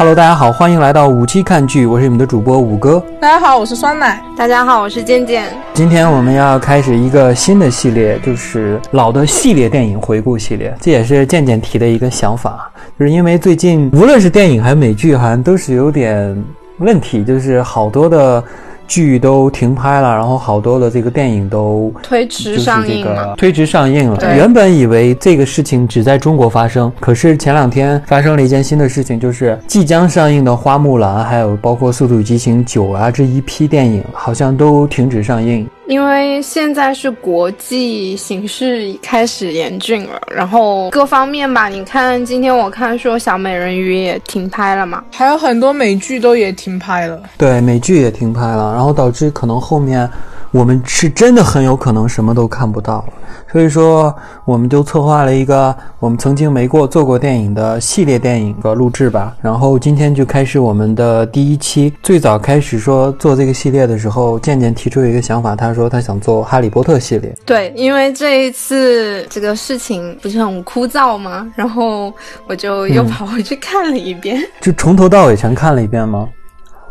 Hello，大家好，欢迎来到五期看剧，我是你们的主播五哥。大家好，我是酸奶。大家好，我是健健。今天我们要开始一个新的系列，就是老的系列电影回顾系列。这也是健健提的一个想法，就是因为最近无论是电影还是美剧，好像都是有点问题，就是好多的。剧都停拍了，然后好多的这个电影都推迟上映了。推迟上映了。原本以为这个事情只在中国发生，可是前两天发生了一件新的事情，就是即将上映的《花木兰》，还有包括《速度与激情九》啊这一批电影，好像都停止上映。因为现在是国际形势开始严峻了，然后各方面吧，你看今天我看说小美人鱼也停拍了嘛，还有很多美剧都也停拍了。对，美剧也停拍了，然后导致可能后面我们是真的很有可能什么都看不到。所以说，我们就策划了一个我们曾经没过做过电影的系列电影的录制吧。然后今天就开始我们的第一期。最早开始说做这个系列的时候，渐渐提出一个想法，他说他想做《哈利波特》系列。对，因为这一次这个事情不是很枯燥吗？然后我就又跑回去看了一遍，就从头到尾全看了一遍吗？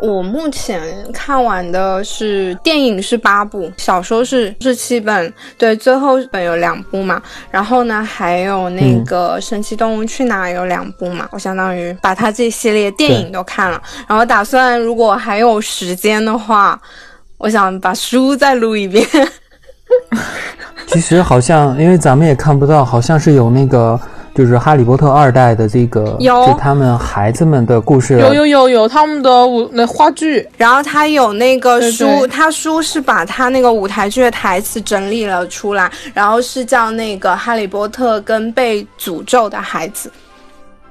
我目前看完的是电影是八部，小说是是七本，对，最后本有两部嘛，然后呢还有那个《神奇动物去哪》有两部嘛，我相当于把它这系列电影都看了，然后打算如果还有时间的话，我想把书再录一遍。其实好像因为咱们也看不到，好像是有那个。就是《哈利波特》二代的这个，有。他们孩子们的故事，有有有有他们的舞那话剧，然后他有那个书，他书是把他那个舞台剧的台词整理了出来，然后是叫那个《哈利波特跟被诅咒的孩子》，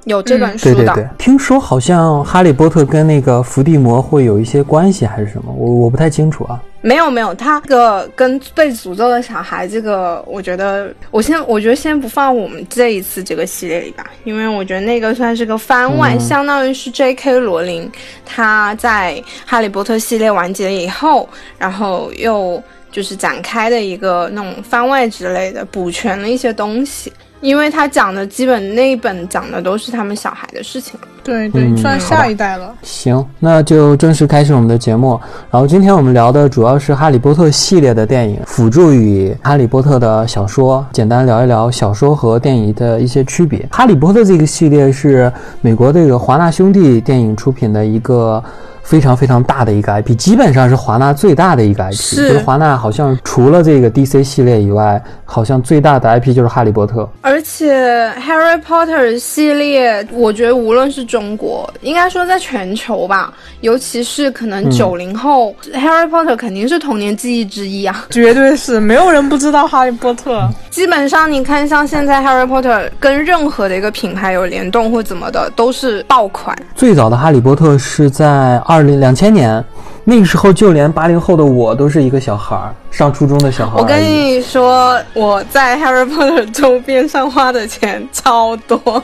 有这本书的。对对对，听说好像哈利波特跟那个伏地魔会有一些关系，还是什么？我我不太清楚啊。没有没有，他这个跟被诅咒的小孩，这个我觉得，我先我觉得先不放我们这一次这个系列里吧，因为我觉得那个算是个番外，相当于是 J.K. 罗琳他在哈利波特系列完结以后，然后又就是展开的一个那种番外之类的，补全了一些东西。因为他讲的基本那一本讲的都是他们小孩的事情对对，算下一代了。行，那就正式开始我们的节目。然后今天我们聊的主要是《哈利波特》系列的电影，辅助与《哈利波特》的小说，简单聊一聊小说和电影的一些区别。《哈利波特》这个系列是美国这个华纳兄弟电影出品的一个。非常非常大的一个 IP，基本上是华纳最大的一个 IP。是华纳好像除了这个 DC 系列以外，好像最大的 IP 就是哈利波特。而且 Harry Potter 系列，我觉得无论是中国，应该说在全球吧，尤其是可能九零后，Harry Potter 肯定是童年记忆之一啊，绝对是，没有人不知道哈利波特。基本上你看，像现在 Harry Potter 跟任何的一个品牌有联动或怎么的，都是爆款。最早的哈利波特是在二。二零两千年，那个时候就连八零后的我都是一个小孩儿，上初中的小孩儿。我跟你说，我在 Harry Potter 周边上花的钱超多，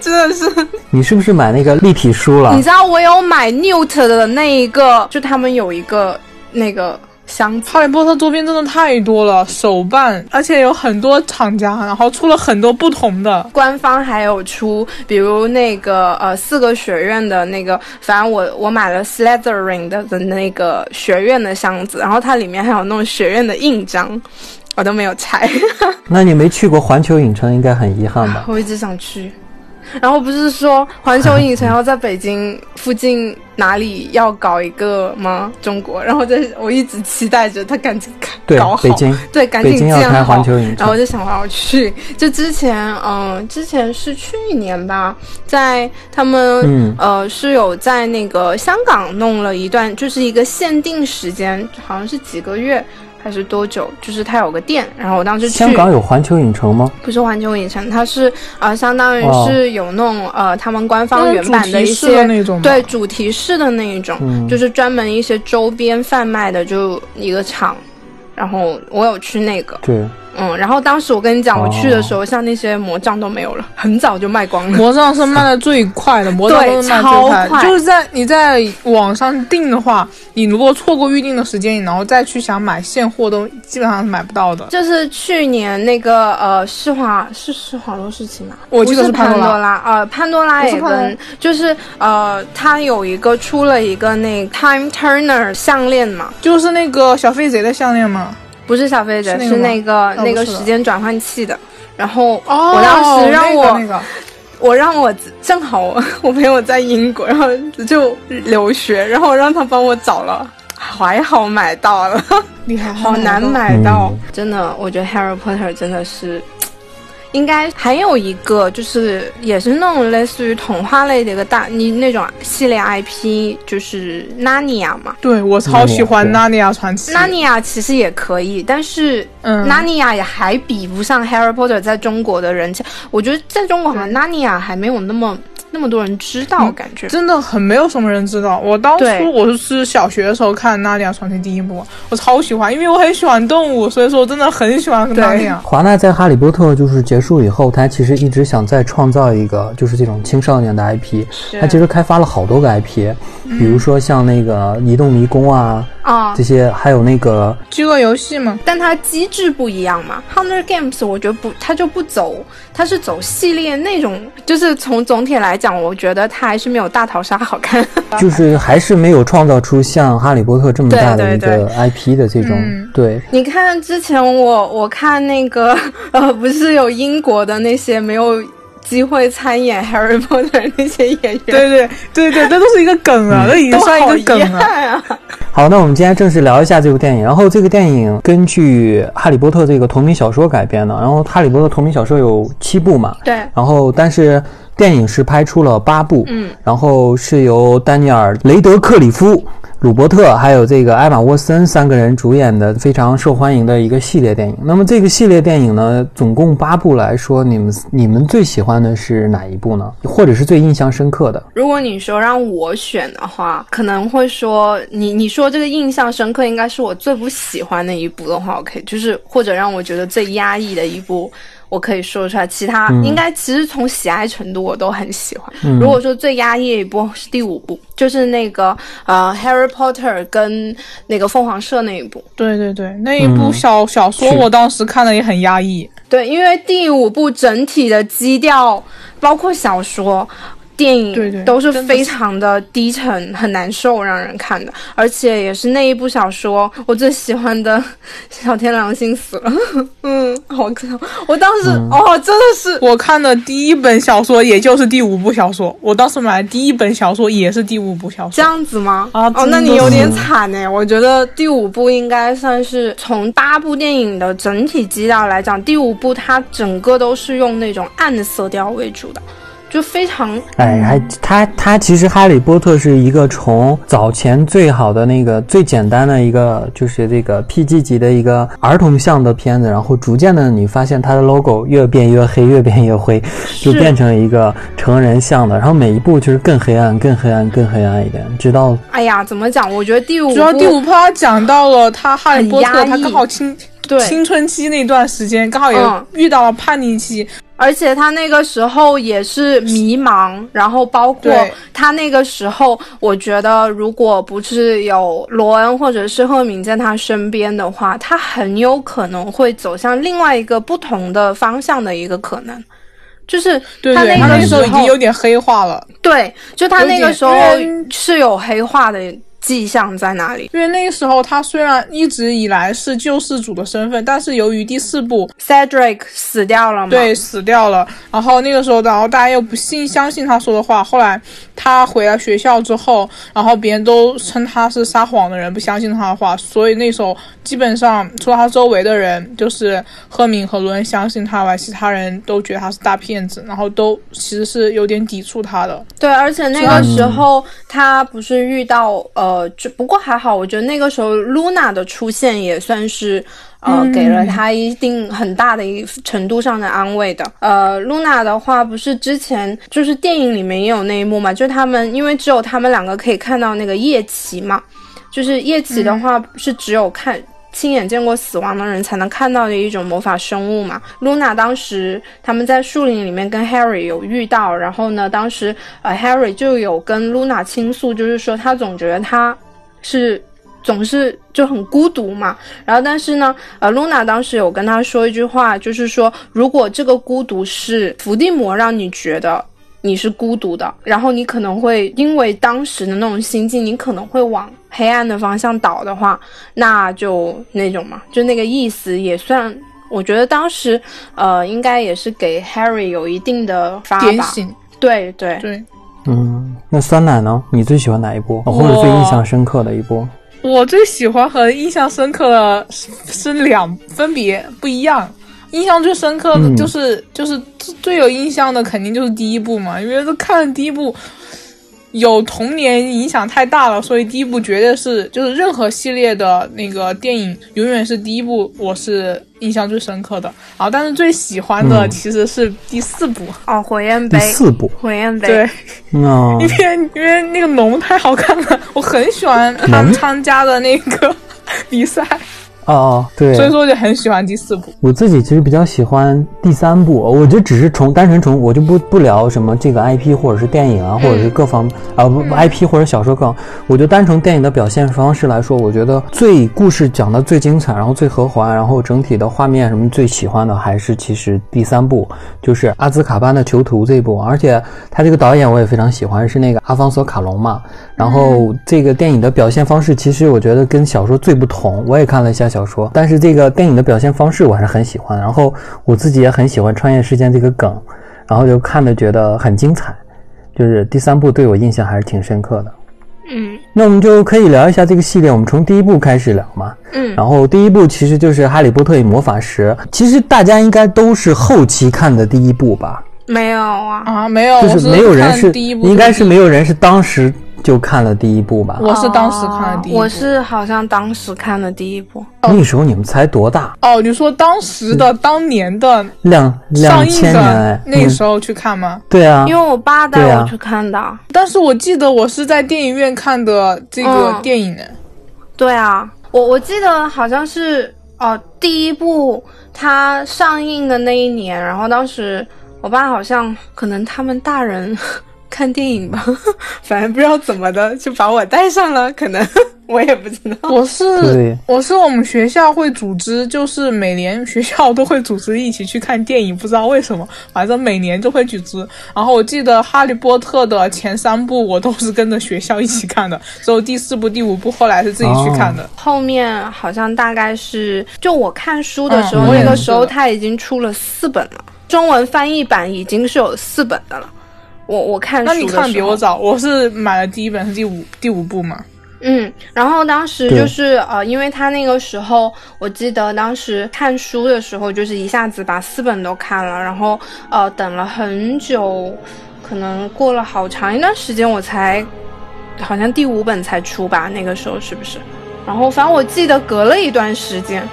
真的是。你是不是买那个立体书了？你知道我有买 Newt 的那一个，就他们有一个那个。箱哈利波特周边真的太多了，手办，而且有很多厂家，然后出了很多不同的。官方还有出，比如那个呃四个学院的那个，反正我我买了 Slytherin 的的那个学院的箱子，然后它里面还有那种学院的印章，我都没有拆。那你没去过环球影城，应该很遗憾吧？我一直想去。然后不是说环球影城要在北京附近哪里要搞一个吗？中国，然后在我一直期待着他赶紧搞好，对，赶紧建好。然后我就想我要去。就之前，嗯，之前是去年吧，在他们呃是有在那个香港弄了一段，就是一个限定时间，好像是几个月。还是多久？就是它有个店，然后我当时去。香港有环球影城吗？不是环球影城，它是呃，相当于是有那种呃，他们官方原版的一些对主题式的那一种，就是专门一些周边贩卖的，就一个厂。然后我有去那个。对，嗯，然后当时我跟你讲，我去的时候，像那些魔杖都没有了，很早就卖光了。魔杖是卖的最快的，魔杖都是卖最快，就是在你在网上订的话，你如果错过预定的时间，你然后再去想买现货，都基本上是买不到的。就是去年那个呃，施华是施华洛世奇吗？我记得是潘多拉，呃，潘多拉也跟就是呃，它有一个出了一个那 Time Turner 项链嘛，就是那个小飞贼的项链吗？不是小飞贼，是那个那个时间转换器的。然后我当时让我，我让我正好 我朋友在英国，然后就留学，然后让他帮我找了，还好买到了，厉害，好难买到，真的，我觉得 Harry Potter 真的是。应该还有一个，就是也是那种类似于童话类的一个大你那种系列 IP，就是《纳尼亚》嘛。对，我超喜欢《纳尼亚传奇》。纳尼亚其实也可以，但是《纳尼亚》也还比不上《Harry Potter》在中国的人气。我觉得在中国好像《纳尼亚》还没有那么。那么多人知道，感觉真的很没有什么人知道。我当初我是小学的时候看《纳尼亚传奇》第一部，我超喜欢，因为我很喜欢动物，所以说我真的很喜欢纳尼亚。华纳在《哈利波特》就是结束以后，他其实一直想再创造一个就是这种青少年的 IP，他其实开发了好多个 IP，比如说像那个《移动迷宫》啊。啊，这些还有那个饥饿游戏嘛，但它机制不一样嘛。Hunger Games 我觉得不，它就不走，它是走系列那种，就是从总体来讲，我觉得它还是没有大逃杀好看。就是还是没有创造出像哈利波特这么大的一个 IP 的这种。对，你看之前我我看那个 呃，不是有英国的那些没有。机会参演 Harry Potter 那些演员，对对对对，这都是一个梗啊，这已经算一个梗了。好，那我们今天正式聊一下这部电影。然后这个电影根据《哈利波特》这个同名小说改编的。然后《哈利波特》同名小说有七部嘛？对。然后但是电影是拍出了八部，嗯，然后是由丹尼尔·雷德克里夫。鲁伯特还有这个艾玛沃森三个人主演的非常受欢迎的一个系列电影。那么这个系列电影呢，总共八部来说，你们你们最喜欢的是哪一部呢？或者是最印象深刻的？如果你说让我选的话，可能会说你你说这个印象深刻应该是我最不喜欢的一部的话，OK，就是或者让我觉得最压抑的一部。我可以说出来，其他应该其实从喜爱程度我都很喜欢。如果说最压抑一部是第五部，就是那个呃《Harry Potter》跟那个凤凰社那一部。对对对，那一部小小说我当时看的也很压抑。对，因为第五部整体的基调，包括小说。电影都是非常的低沉，很难受，让人看的，而且也是那一部小说我最喜欢的小天狼星死了，嗯，好看，我当时哦，真的是我看的第一本小说，也就是第五部小说，我当时买的第一本小说也是第五部小说，这样子吗？啊，哦，那你有点惨哎，我觉得第五部应该算是从八部电影的整体基调来讲，第五部它整个都是用那种暗色调为主的。就非常哎，还他他其实《哈利波特》是一个从早前最好的那个最简单的一个就是这个 PG 级的一个儿童向的片子，然后逐渐的你发现它的 logo 越变越黑，越变越灰，就变成一个成人向的，然后每一部就是更黑暗、更黑暗、更黑暗一点，直到哎呀，怎么讲？我觉得第五主要第五部他讲到了他哈利波特，他刚好青对青春期那段时间刚好也遇到了叛逆期。而且他那个时候也是迷茫，然后包括他那个时候，我觉得如果不是有罗恩或者是赫敏在他身边的话，他很有可能会走向另外一个不同的方向的一个可能，就是他那个时候已经有点黑化了。对，就他那个时候是有黑化的。迹象在哪里？因为那个时候他虽然一直以来是救世主的身份，但是由于第四部 Cedric 死掉了嘛，对，死掉了。然后那个时候，然后大家又不信相信他说的话。后来他回了学校之后，然后别人都称他是撒谎的人，不相信他的话。所以那时候基本上除了他周围的人，就是赫敏和罗恩相信他外，其他人都觉得他是大骗子，然后都其实是有点抵触他的。对，而且那个时候他不是遇到呃。呃，就不过还好，我觉得那个时候 Luna 的出现也算是呃给了他一定很大的一程度上的安慰的。呃，Luna 的话不是之前就是电影里面也有那一幕嘛，就是他们因为只有他们两个可以看到那个叶奇嘛，就是叶奇的话是只有看亲眼见过死亡的人才能看到的一种魔法生物嘛。露娜当时他们在树林里面跟 Harry 有遇到，然后呢，当时呃 Harry 就有跟露娜倾诉，就是说他总觉得他是总是就很孤独嘛。然后但是呢，呃露娜当时有跟他说一句话，就是说如果这个孤独是伏地魔让你觉得。你是孤独的，然后你可能会因为当时的那种心境，你可能会往黑暗的方向倒的话，那就那种嘛，就那个意思也算。我觉得当时，呃，应该也是给 Harry 有一定的发点醒。对对对，嗯，那酸奶呢？你最喜欢哪一波，或者最印象深刻的一波？我最喜欢和印象深刻的是两，分别不一样。印象最深刻的就是就是最有印象的肯定就是第一部嘛，因为都看了第一部，有童年影响太大了，所以第一部绝对是就是任何系列的那个电影永远是第一部，我是印象最深刻的。啊，但是最喜欢的其实是第四部哦，火焰杯。第四部火焰杯。对，因为因为那个龙太好看了，我很喜欢他参加的那个 比赛。哦哦，对，所以说我就很喜欢第四部。我自己其实比较喜欢第三部，我觉得只是从单纯从我就不不聊什么这个 IP 或者是电影啊，或者是各方啊不 IP 或者小说更，我就单从电影的表现方式来说，我觉得最故事讲的最精彩，然后最和环，然后整体的画面什么最喜欢的还是其实第三部，就是阿兹卡班的囚徒这一部，而且他这个导演我也非常喜欢，是那个阿方索卡隆嘛。然后这个电影的表现方式，其实我觉得跟小说最不同。我也看了一下小说，但是这个电影的表现方式我还是很喜欢。然后我自己也很喜欢穿越时间这个梗，然后就看的觉得很精彩。就是第三部对我印象还是挺深刻的。嗯，那我们就可以聊一下这个系列。我们从第一部开始聊嘛。嗯，然后第一部其实就是《哈利波特与魔法石》，其实大家应该都是后期看的第一部吧？没有啊啊，没有，就是没有人是第一部，应该是没有人是当时。就看了第一部吧，我是当时看的第一部，我是好像当时看的第一部。那时候你们才多大？哦，你说当时的当年的两两千年那时候去看吗？对啊，因为我爸带我去看的。但是我记得我是在电影院看的这个电影呢。对啊，我我记得好像是哦，第一部它上映的那一年，然后当时我爸好像可能他们大人。看电影吧，反正不知道怎么的就把我带上了，可能 我也不知道。我是我是我们学校会组织，就是每年学校都会组织一起去看电影，不知道为什么，反正每年都会组织。然后我记得《哈利波特》的前三部我都是跟着学校一起看的，只有第四部、第五部后来是自己去看的。后面好像大概是就我看书的时候，那个时候他已经出了四本了，中文翻译版已经是有四本的了。我我看书，那你看比我早，我是买了第一本是第五第五部嘛。嗯，然后当时就是呃，因为他那个时候，我记得当时看书的时候，就是一下子把四本都看了，然后呃等了很久，可能过了好长一段时间，我才好像第五本才出吧，那个时候是不是？然后反正我记得隔了一段时间。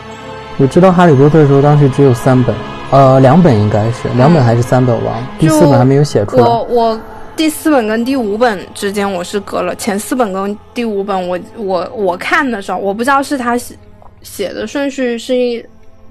我知道《哈利波特》的时候，当时只有三本。呃，两本应该是两本还是三本忘了，第四本还没有写出来。我我第四本跟第五本之间我是隔了，前四本跟第五本我我我看的时候，我不知道是他写写的顺序是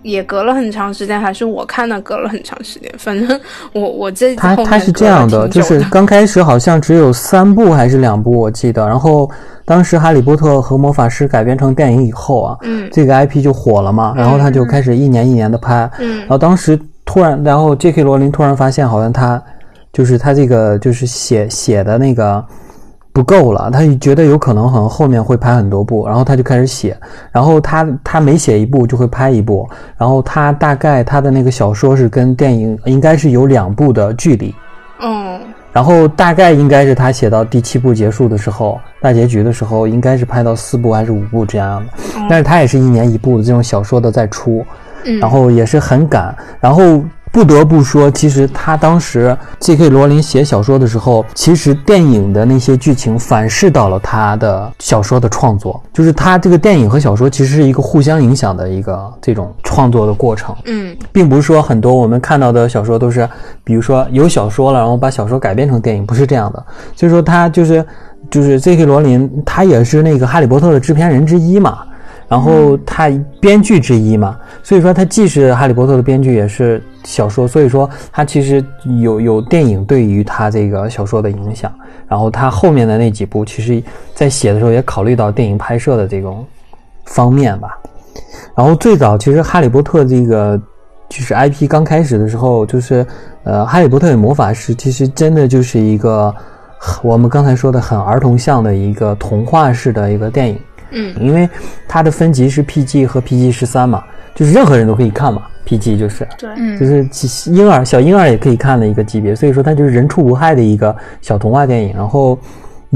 也隔了很长时间，还是我看的隔了很长时间。反正我我这他他是这样的，就是刚开始好像只有三部还是两部，我记得。然后当时《哈利波特和魔法师》改编成电影以后啊，嗯，这个 IP 就火了嘛，然后他就开始一年一年的拍，嗯，然后当时突然，然后 J.K. 罗琳突然发现，好像他就是他这个就是写写的那个。不够了，他觉得有可能，可能后面会拍很多部，然后他就开始写，然后他他每写一部就会拍一部，然后他大概他的那个小说是跟电影应该是有两部的距离，嗯，然后大概应该是他写到第七部结束的时候，大结局的时候，应该是拍到四部还是五部这样的，但是他也是一年一部的这种小说的在出，然后也是很赶，然后。不得不说，其实他当时 J.K. 罗琳写小说的时候，其实电影的那些剧情反噬到了他的小说的创作，就是他这个电影和小说其实是一个互相影响的一个这种创作的过程。嗯，并不是说很多我们看到的小说都是，比如说有小说了，然后把小说改编成电影，不是这样的。所以说他就是就是 J.K. 罗琳，他也是那个《哈利波特》的制片人之一嘛。然后他编剧之一嘛，所以说他既是哈利波特的编剧，也是小说，所以说他其实有有电影对于他这个小说的影响。然后他后面的那几部，其实在写的时候也考虑到电影拍摄的这种方面吧。然后最早其实哈利波特这个就是 IP 刚开始的时候，就是呃哈利波特与魔法师，其实真的就是一个我们刚才说的很儿童向的一个童话式的一个电影。嗯，因为它的分级是 PG 和 PG 十三嘛，就是任何人都可以看嘛，PG 就是。对，就是婴儿小婴儿也可以看的一个级别，所以说它就是人畜无害的一个小童话电影，然后。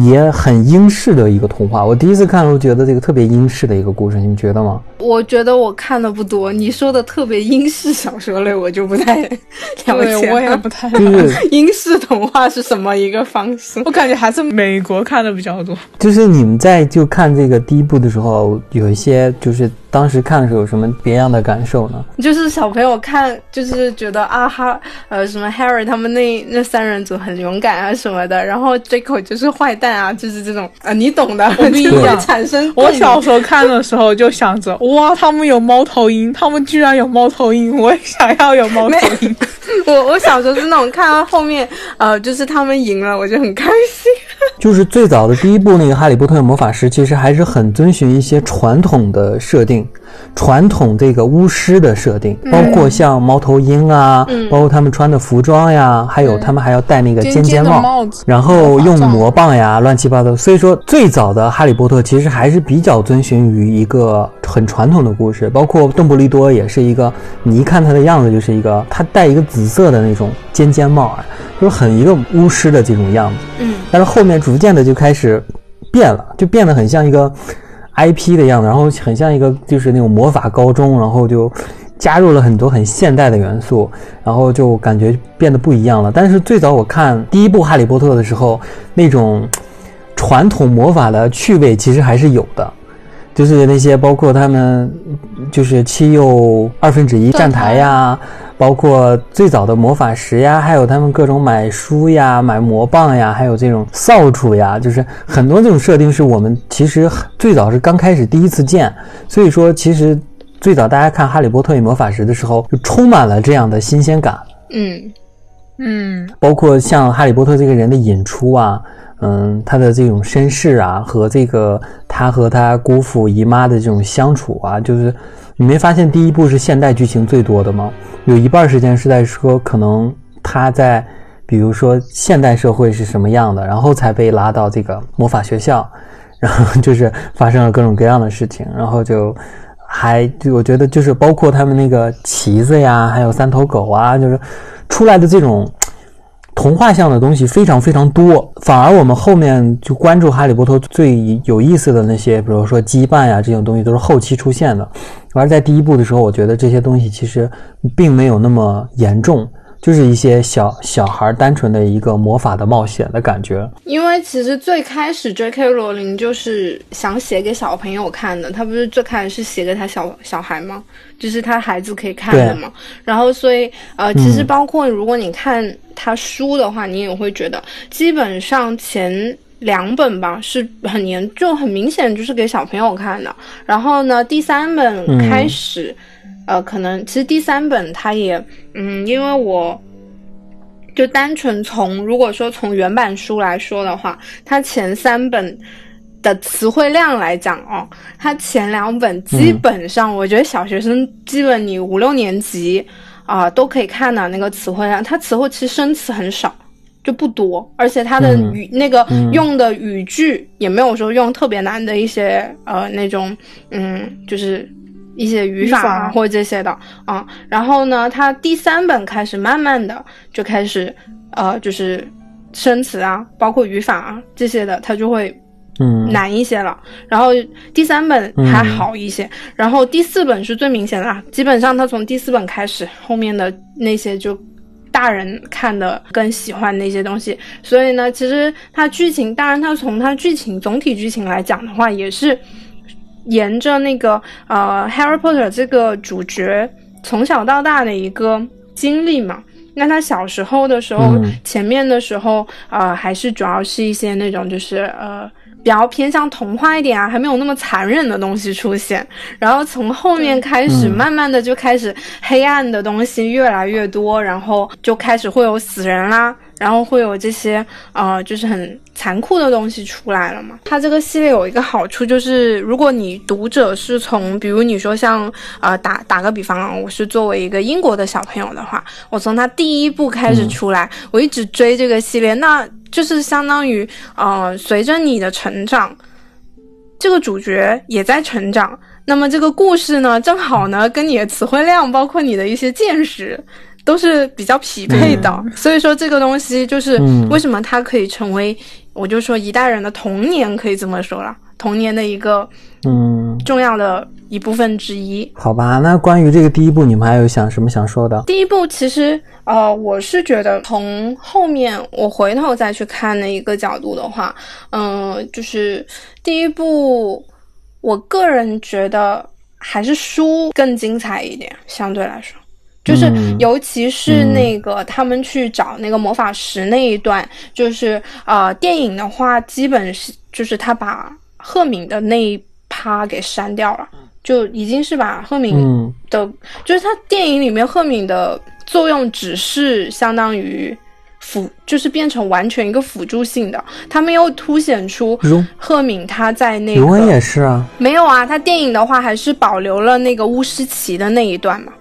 也很英式的一个童话，我第一次看的时候觉得这个特别英式的一个故事，你们觉得吗？我觉得我看的不多，你说的特别英式小说类，我就不太了解。我也不太。就是 英式童话是什么一个方式？我感觉还是美国看的比较多。就是你们在就看这个第一部的时候，有一些就是。当时看的时候有什么别样的感受呢？就是小朋友看，就是觉得啊哈，呃，什么 Harry 他们那那三人组很勇敢啊什么的，然后 Draco 就是坏蛋啊，就是这种啊，你懂的。我跟你讲，产生我小时候看的时候就想着，哇，他们有猫头鹰，他们居然有猫头鹰，我也想要有猫头鹰。我我小时候是那种看到后面，呃，就是他们赢了，我就很开心。就是最早的第一部那个《哈利波特与魔法石》，其实还是很遵循一些传统的设定。传统这个巫师的设定，包括像猫头鹰啊，包括他们穿的服装呀，还有他们还要戴那个尖尖帽，然后用魔棒呀，乱七八糟。所以说，最早的哈利波特其实还是比较遵循于一个很传统的故事。包括邓布利多也是一个，你一看他的样子就是一个，他戴一个紫色的那种尖尖帽啊，就是很一个巫师的这种样子。嗯，但是后面逐渐的就开始变了，就变得很像一个。IP 的样子，然后很像一个就是那种魔法高中，然后就加入了很多很现代的元素，然后就感觉变得不一样了。但是最早我看第一部《哈利波特》的时候，那种传统魔法的趣味其实还是有的，就是那些包括他们就是七又二分之一站台呀。包括最早的魔法石呀，还有他们各种买书呀、买魔棒呀，还有这种扫帚呀，就是很多这种设定是我们其实最早是刚开始第一次见，所以说其实最早大家看《哈利波特与魔法石》的时候，就充满了这样的新鲜感。嗯嗯，包括像哈利波特这个人的引出啊，嗯，他的这种身世啊，和这个他和他姑父姨妈的这种相处啊，就是你没发现第一部是现代剧情最多的吗？有一半时间是在说，可能他在，比如说现代社会是什么样的，然后才被拉到这个魔法学校，然后就是发生了各种各样的事情，然后就还就我觉得就是包括他们那个旗子呀，还有三头狗啊，就是出来的这种。童话像的东西非常非常多，反而我们后面就关注哈利波特最有意思的那些，比如说羁绊呀这种东西都是后期出现的，而在第一部的时候，我觉得这些东西其实并没有那么严重。就是一些小小孩单纯的一个魔法的冒险的感觉。因为其实最开始 J.K. 罗琳就是想写给小朋友看的，他不是最开始是写给他小小孩吗？就是他孩子可以看的嘛。然后所以呃，其实包括如果你看他书的话，你也会觉得基本上前两本吧是很严就很明显就是给小朋友看的。然后呢，第三本开始。呃，可能其实第三本它也，嗯，因为我就单纯从如果说从原版书来说的话，它前三本的词汇量来讲哦，它前两本基本上我觉得小学生基本你五六年级啊都可以看的那个词汇量，它词汇其实生词很少，就不多，而且它的语那个用的语句也没有说用特别难的一些呃那种嗯就是。一些语法啊或者这些的啊，然后呢，他第三本开始慢慢的就开始，呃，就是生词啊，包括语法啊这些的，他就会嗯难一些了。然后第三本还好一些，然后第四本是最明显的啊，基本上他从第四本开始，后面的那些就大人看的更喜欢那些东西。所以呢，其实它剧情，当然它从它剧情总体剧情来讲的话，也是。沿着那个呃，Harry Potter 这个主角从小到大的一个经历嘛，那他小时候的时候，前面的时候，呃，还是主要是一些那种就是呃比较偏向童话一点啊，还没有那么残忍的东西出现。然后从后面开始，慢慢的就开始黑暗的东西越来越多，然后就开始会有死人啦。然后会有这些呃，就是很残酷的东西出来了嘛。它这个系列有一个好处就是，如果你读者是从，比如你说像呃打打个比方啊，我是作为一个英国的小朋友的话，我从它第一部开始出来，我一直追这个系列，那就是相当于呃，随着你的成长，这个主角也在成长，那么这个故事呢，正好呢跟你的词汇量，包括你的一些见识。都是比较匹配的，所以说这个东西就是为什么它可以成为，我就说一代人的童年，可以这么说了，童年的一个嗯重要的一部分之一。好吧，那关于这个第一部，你们还有想什么想说的？第一部其实呃，我是觉得从后面我回头再去看的一个角度的话，嗯，就是第一部，我个人觉得还是书更精彩一点，相对来说。就是，尤其是那个他们去找那个魔法石那一段，就是呃，电影的话，基本是就是他把赫敏的那一趴给删掉了，就已经是把赫敏的，就是他电影里面赫敏的作用只是相当于辅，就是变成完全一个辅助性的，他没有凸显出赫敏他在那个也是啊，没有啊，他电影的话还是保留了那个巫师旗的那一段嘛。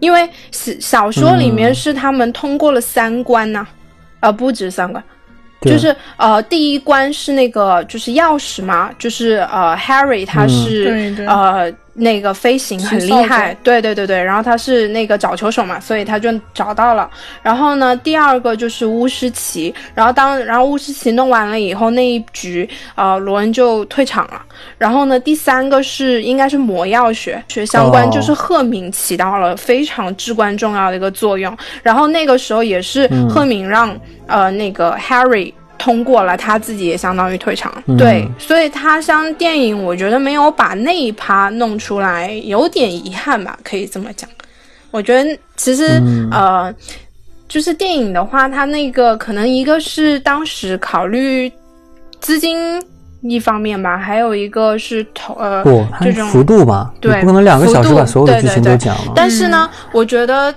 因为小小说里面是他们通过了三关呐，呃，不止三关，就是呃，第一关是那个就是钥匙嘛，就是呃，Harry 他是呃。那个飞行很厉害，对对对对，然后他是那个找球手嘛，所以他就找到了。然后呢，第二个就是巫师奇，然后当然后巫师奇弄完了以后，那一局呃罗恩就退场了。然后呢，第三个是应该是魔药学学相关，就是赫敏起到了非常至关重要的一个作用。然后那个时候也是赫敏让呃那个 Harry。通过了，他自己也相当于退场，对，所以他像电影，我觉得没有把那一趴弄出来，有点遗憾吧，可以这么讲。我觉得其实呃，就是电影的话，他那个可能一个是当时考虑资金一方面吧，还有一个是投呃这种幅度吧，对，不可能两个小时把所有的剧情都讲了。但是呢，我觉得。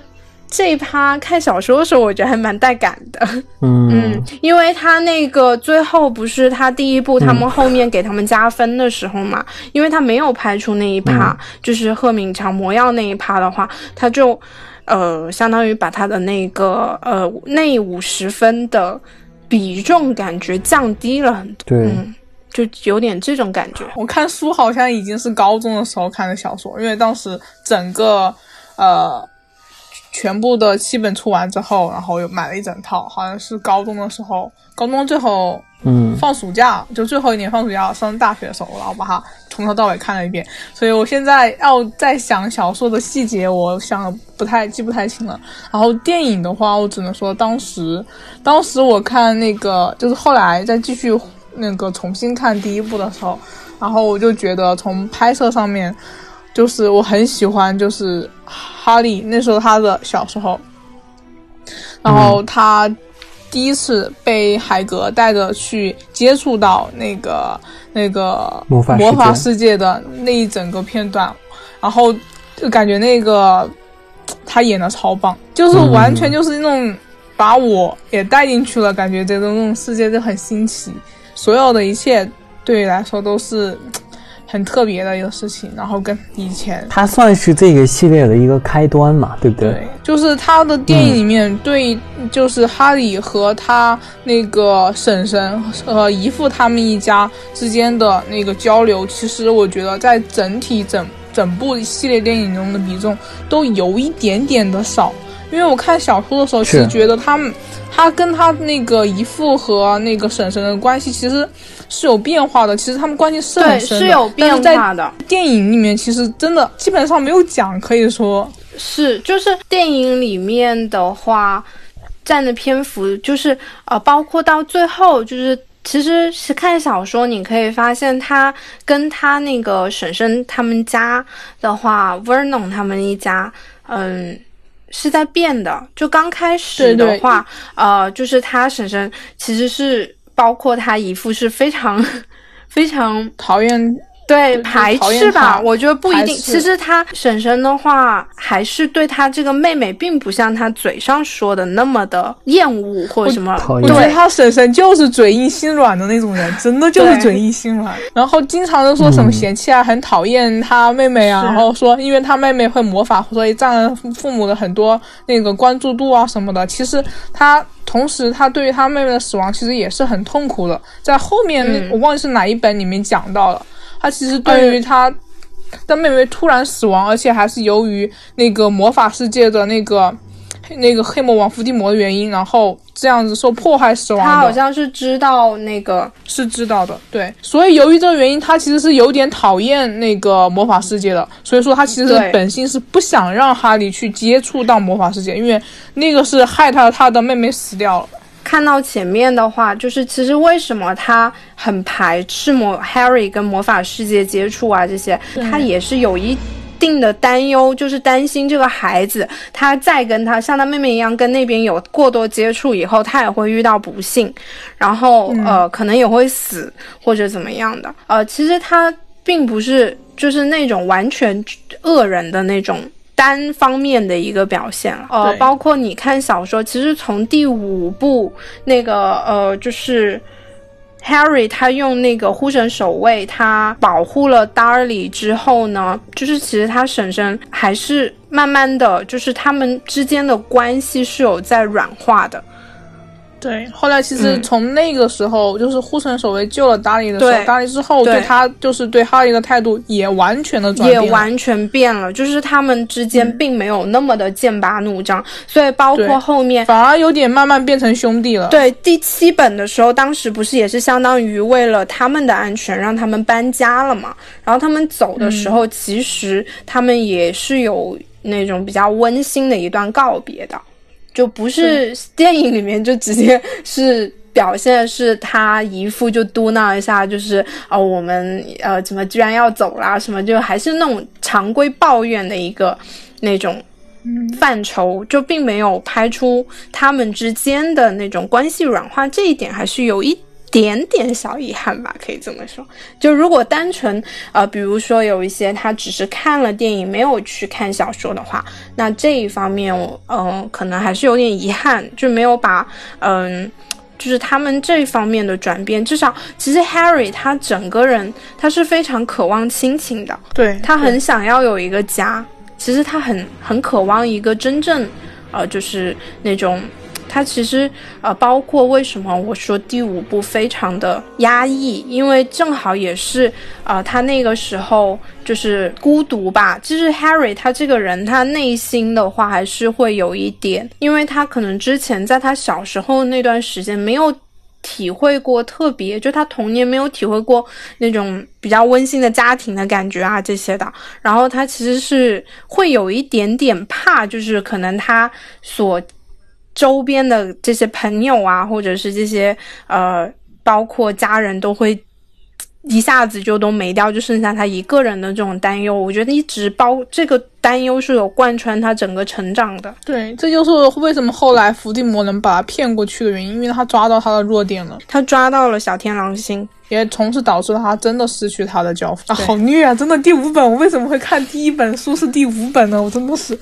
这一趴看小说的时候，我觉得还蛮带感的。嗯，因为他那个最后不是他第一部，他们后面给他们加分的时候嘛，因为他没有拍出那一趴，就是贺敏强魔药那一趴的话，他就呃，相当于把他的那个呃那五十分的比重感觉降低了很多。对，就有点这种感觉。我看书好像已经是高中的时候看的小说，因为当时整个呃。全部的七本出完之后，然后又买了一整套，好像是高中的时候，高中最后，嗯，放暑假就最后一年放暑假上大学的时候，然后把它从头到尾看了一遍。所以我现在要再想小说的细节，我想不太记不太清了。然后电影的话，我只能说当时，当时我看那个，就是后来再继续那个重新看第一部的时候，然后我就觉得从拍摄上面。就是我很喜欢，就是哈利那时候他的小时候，然后他第一次被海格带着去接触到那个那个魔法魔法世界的那一整个片段，然后就感觉那个他演的超棒，就是完全就是那种把我也带进去了，感觉这种那种世界就很新奇，所有的一切对于来说都是。很特别的一个事情，然后跟以前，它算是这个系列的一个开端嘛，对不对？对，就是他的电影里面对，就是哈利和他那个婶婶和姨父他们一家之间的那个交流，其实我觉得在整体整整部系列电影中的比重都有一点点的少，因为我看小说的时候，其实觉得他们他跟他那个姨父和那个婶婶的关系其实。是有变化的，其实他们关系是很深的，是有变化的。电影里面其实真的基本上没有讲，可以说是就是电影里面的话占的篇幅就是呃，包括到最后就是其实是看小说，你可以发现他跟他那个婶婶他们家的话，Vernon 他们一家，嗯，是在变的。就刚开始的话，呃，就是他婶婶其实是。包括他姨父是非常 非常讨厌。对排斥吧，我觉得不一定。其实他婶婶的话，还是对他这个妹妹，并不像他嘴上说的那么的厌恶或者什么。我觉得他婶婶就是嘴硬心软的那种人，真的就是嘴硬心软。然后经常都说什么嫌弃啊，很讨厌他妹妹啊，然后说因为他妹妹会魔法，所以占了父母的很多那个关注度啊什么的。其实他同时，他对于他妹妹的死亡，其实也是很痛苦的。在后面我忘记是哪一本里面讲到了。他其实对于他的妹妹突然死亡，而且还是由于那个魔法世界的那个那个黑魔王伏地魔的原因，然后这样子受迫害死亡。他好像是知道那个是知道的，对。所以由于这个原因，他其实是有点讨厌那个魔法世界的。所以说他其实本心是不想让哈利去接触到魔法世界，因为那个是害他他的妹妹死掉了。看到前面的话，就是其实为什么他很排斥魔 Harry 跟魔法世界接触啊？这些他也是有一定的担忧，就是担心这个孩子他再跟他像他妹妹一样跟那边有过多接触以后，他也会遇到不幸，然后呃可能也会死或者怎么样的。呃，其实他并不是就是那种完全恶人的那种。单方面的一个表现了，呃，包括你看小说，其实从第五部那个呃，就是 Harry 他用那个护神守卫，他保护了 Darly 之后呢，就是其实他婶婶还是慢慢的就是他们之间的关系是有在软化的。对，后来其实从那个时候，就是护城守卫救了达利的时候，达利之后对他就是对哈利的态度也完全的转变，也完全变了，就是他们之间并没有那么的剑拔弩张，所以包括后面反而有点慢慢变成兄弟了。对，第七本的时候，当时不是也是相当于为了他们的安全让他们搬家了嘛？然后他们走的时候，其实他们也是有那种比较温馨的一段告别的。就不是电影里面就直接是表现是他姨父就嘟囔一下，就是哦我们呃怎么居然要走啦什么，就还是那种常规抱怨的一个那种范畴，就并没有拍出他们之间的那种关系软化，这一点还是有一。点点小遗憾吧，可以这么说。就如果单纯呃，比如说有一些他只是看了电影，没有去看小说的话，那这一方面我，嗯，可能还是有点遗憾，就没有把嗯，就是他们这方面的转变。至少，其实 Harry 他整个人他是非常渴望亲情的，对他很想要有一个家。其实他很很渴望一个真正，呃，就是那种。他其实，呃，包括为什么我说第五部非常的压抑，因为正好也是，呃，他那个时候就是孤独吧。其实 Harry 他这个人，他内心的话还是会有一点，因为他可能之前在他小时候那段时间没有体会过特别，就他童年没有体会过那种比较温馨的家庭的感觉啊这些的。然后他其实是会有一点点怕，就是可能他所。周边的这些朋友啊，或者是这些呃，包括家人都会一下子就都没掉，就剩下他一个人的这种担忧。我觉得一直包这个担忧是有贯穿他整个成长的。对，这就是为什么后来伏地魔能把他骗过去的原因，因为他抓到他的弱点了，他抓到了小天狼星，也从此导致了他真的失去他的教父啊，好虐啊！真的，第五本我为什么会看第一本书是第五本呢？我真的是。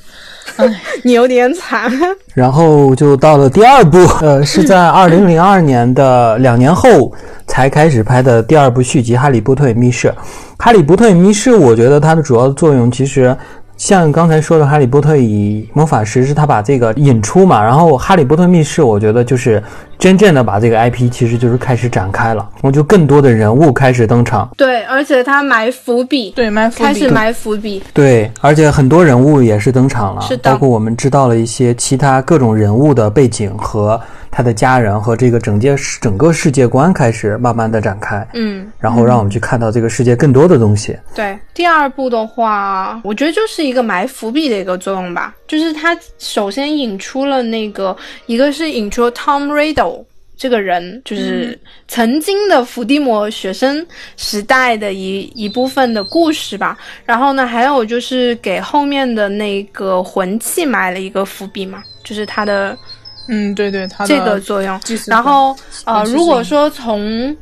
你有点惨，然后就到了第二部，呃，是在二零零二年的两年后才开始拍的第二部续集《哈利波特与密室》。《哈利波特与密室》，我觉得它的主要作用其实。像刚才说的《哈利波特以魔法石》，是他把这个引出嘛，然后《哈利波特密室》，我觉得就是真正的把这个 IP，其实就是开始展开了，我就更多的人物开始登场。对，而且他埋伏笔，对，埋伏开始埋伏笔。对，而且很多人物也是登场了，是的，包括我们知道了一些其他各种人物的背景和。他的家人和这个整件整个世界观开始慢慢的展开，嗯，然后让我们去看到这个世界更多的东西。对，第二部的话，我觉得就是一个埋伏笔的一个作用吧，就是他首先引出了那个，一个是引出 Tom Riddle 这个人，就是曾经的伏地魔学生时代的一一部分的故事吧。然后呢，还有就是给后面的那个魂器埋了一个伏笔嘛，就是他的。嗯，对对，这个作用。然后，呃，如果说从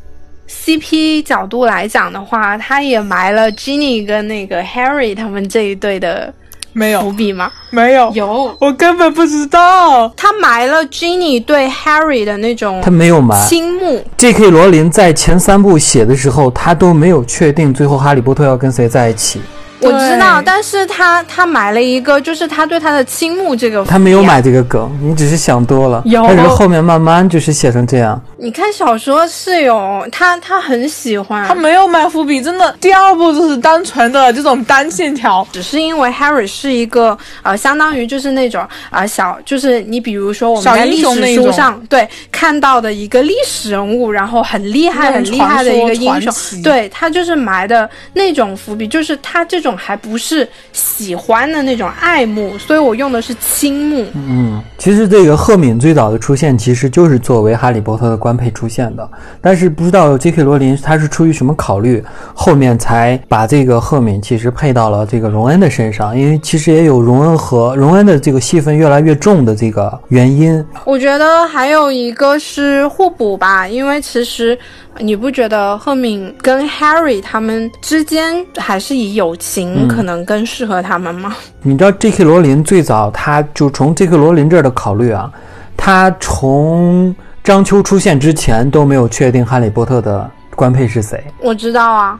CP 角度来讲的话，他也埋了 Ginny 跟那个 Harry 他们这一对的。没有伏笔吗？没有，有，我根本不知道。他埋了 Ginny 对 Harry 的那种，他没有埋心慕。J.K. 罗琳在前三部写的时候，他都没有确定最后哈利波特要跟谁在一起。我知道，但是他他买了一个，就是他对他的倾慕这个。他没有买这个梗，你只是想多了。有，但是后面慢慢就是写成这样。你看小说是有他，他很喜欢。他没有买伏笔，真的。第二部就是单纯的这种单线条，只是因为 Harry 是一个呃，相当于就是那种啊小，就是你比如说我们在历史书上对看到的一个历史人物，然后很厉害很厉害的一个英雄，对他就是埋的那种伏笔，就是他这种。还不是喜欢的那种爱慕，所以我用的是倾慕。嗯，其实这个赫敏最早的出现，其实就是作为哈利波特的官配出现的。但是不知道 J.K. 罗琳他是出于什么考虑，后面才把这个赫敏其实配到了这个荣恩的身上。因为其实也有荣恩和荣恩的这个戏份越来越重的这个原因。我觉得还有一个是互补吧，因为其实。你不觉得赫敏跟 Harry 他们之间还是以友情可能更适合他们吗？你知道 J.K. 罗琳最早他就从 J.K. 罗琳这儿的考虑啊，他从章丘出现之前都没有确定哈利波特的官配是谁。我知道啊，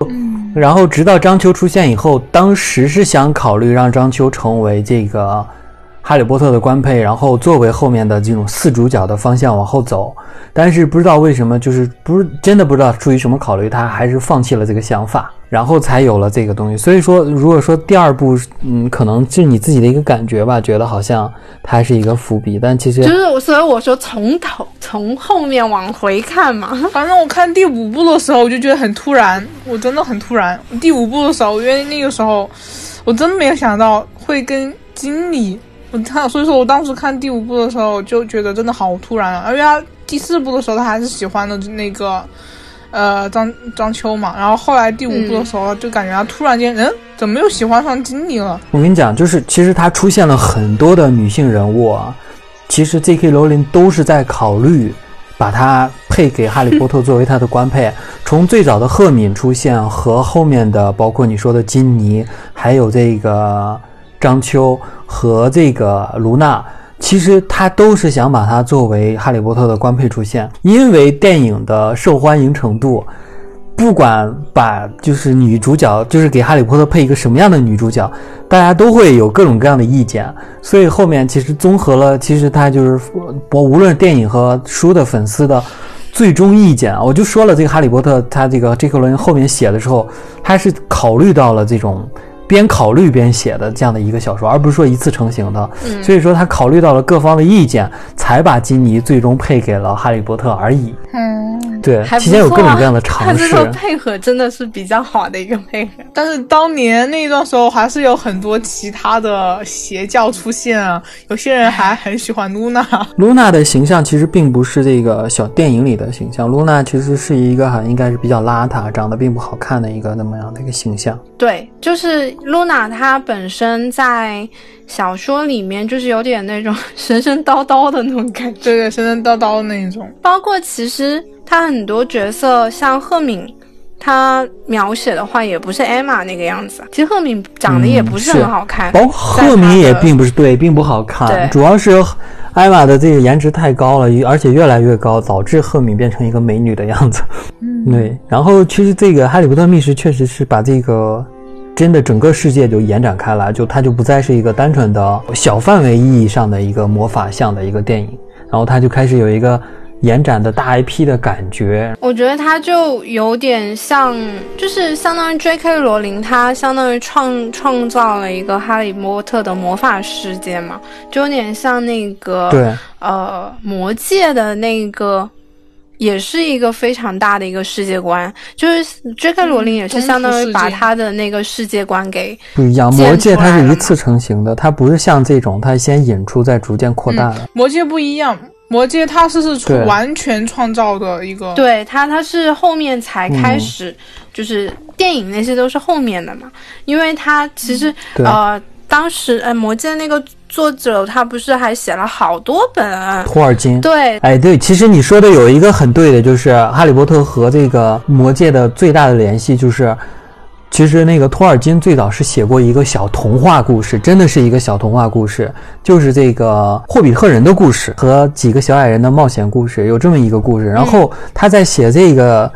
然后直到章丘出现以后，当时是想考虑让章丘成为这个。哈利波特的官配，然后作为后面的这种四主角的方向往后走，但是不知道为什么，就是不是真的不知道出于什么考虑，他还是放弃了这个想法，然后才有了这个东西。所以说，如果说第二部，嗯，可能是你自己的一个感觉吧，觉得好像它是一个伏笔，但其实就是，所以我说从头从后面往回看嘛。反正我看第五部的时候，我就觉得很突然，我真的很突然。第五部的时候，因为那个时候我真没有想到会跟经理。我看，所以说我当时看第五部的时候就觉得真的好突然啊！因为他第四部的时候他还是喜欢的那个，呃张张秋嘛，然后后来第五部的时候就感觉他突然间，嗯，怎么又喜欢上金妮了？我跟你讲，就是其实他出现了很多的女性人物啊，其实 J.K. 罗琳都是在考虑把他配给哈利波特作为他的官配，从最早的赫敏出现和后面的包括你说的金妮，还有这个。张秋和这个卢娜，其实他都是想把它作为哈利波特的官配出现，因为电影的受欢迎程度，不管把就是女主角，就是给哈利波特配一个什么样的女主角，大家都会有各种各样的意见，所以后面其实综合了，其实他就是我无论电影和书的粉丝的最终意见啊，我就说了这个哈利波特，他这个 J.K. 罗琳后面写的时候，他是考虑到了这种。边考虑边写的这样的一个小说，而不是说一次成型的。所以说他考虑到了各方的意见，才把金妮最终配给了哈利波特而已。嗯，对，期间有各种各样的尝 试。他这个配合真的是比较好的一个配合。但是当年那一段时候，还是有很多其他的邪教出现啊。有些人还很喜欢露娜。露娜的形象其实并不是这个小电影里的形象。露娜其实是一个哈，应该是比较邋遢、长得并不好看的一个那么样的一个形象。对，就是。露娜她本身在小说里面就是有点那种 神神叨叨的那种感觉，对对，神神叨叨的那种。包括其实他很多角色，像赫敏，他描写的话也不是艾玛那个样子。其实赫敏长得也不是很好看，包括赫敏也并不是对，并不好看。主要是艾玛的这个颜值太高了，而且越来越高，导致赫敏变成一个美女的样子。嗯，对。然后其实这个《哈利波特密室》确实是把这个。真的，整个世界就延展开来，就它就不再是一个单纯的小范围意义上的一个魔法像的一个电影，然后它就开始有一个延展的大 IP 的感觉。我觉得它就有点像，就是相当于 J.K. 罗琳，他相当于创创造了一个哈利波特的魔法世界嘛，就有点像那个对呃魔界的那个。也是一个非常大的一个世界观，就是 J.K. 罗琳也是相当于把他的那个世界观给不一样。魔界它是一次成型的，它不是像这种，它先引出再逐渐扩大的。魔界不一样，魔界它是是完全创造的一个，对它它是后面才开始，就是电影那些都是后面的嘛，因为它其实呃。当时，呃，魔界那个作者他不是还写了好多本托尔金？对，哎，对，其实你说的有一个很对的，就是《哈利波特》和这个魔界的最大的联系就是。其实那个托尔金最早是写过一个小童话故事，真的是一个小童话故事，就是这个霍比特人的故事和几个小矮人的冒险故事，有这么一个故事。然后他在写这个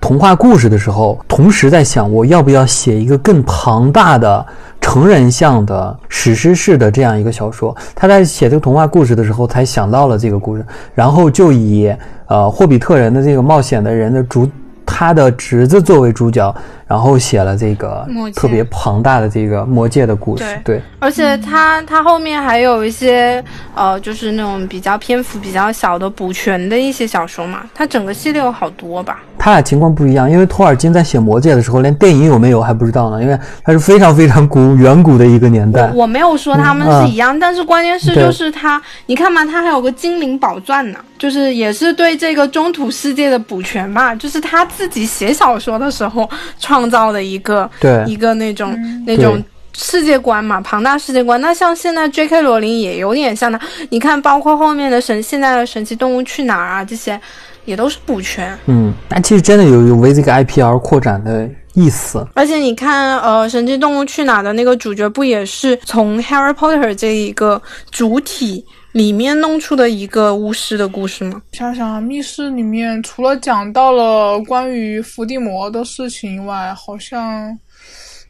童话故事的时候，同时在想我要不要写一个更庞大的成人向的史诗式的这样一个小说。他在写这个童话故事的时候，才想到了这个故事，然后就以呃霍比特人的这个冒险的人的主。他的侄子作为主角，然后写了这个特别庞大的这个魔界的故事。对，而且他他后面还有一些呃，就是那种比较篇幅比较小的补全的一些小说嘛。他整个系列有好多吧。他俩情况不一样，因为托尔金在写《魔界》的时候，连电影有没有还不知道呢，因为他是非常非常古远古的一个年代。我没有说他们是一样，但是关键是就是他，你看嘛，他还有个《精灵宝钻》呢，就是也是对这个中土世界的补全嘛，就是他自己写小说的时候创造的一个对一个那种那种世界观嘛，庞大世界观。那像现在 J.K. 罗琳也有点像他，你看，包括后面的神现在的神奇动物去哪儿啊这些。也都是补全，嗯，但其实真的有有为这个 IP 而扩展的意思。而且你看，呃，《神奇动物去哪》的那个主角不也是从 Harry Potter 这一个主体里面弄出的一个巫师的故事吗？想想，密室里面除了讲到了关于伏地魔的事情以外，好像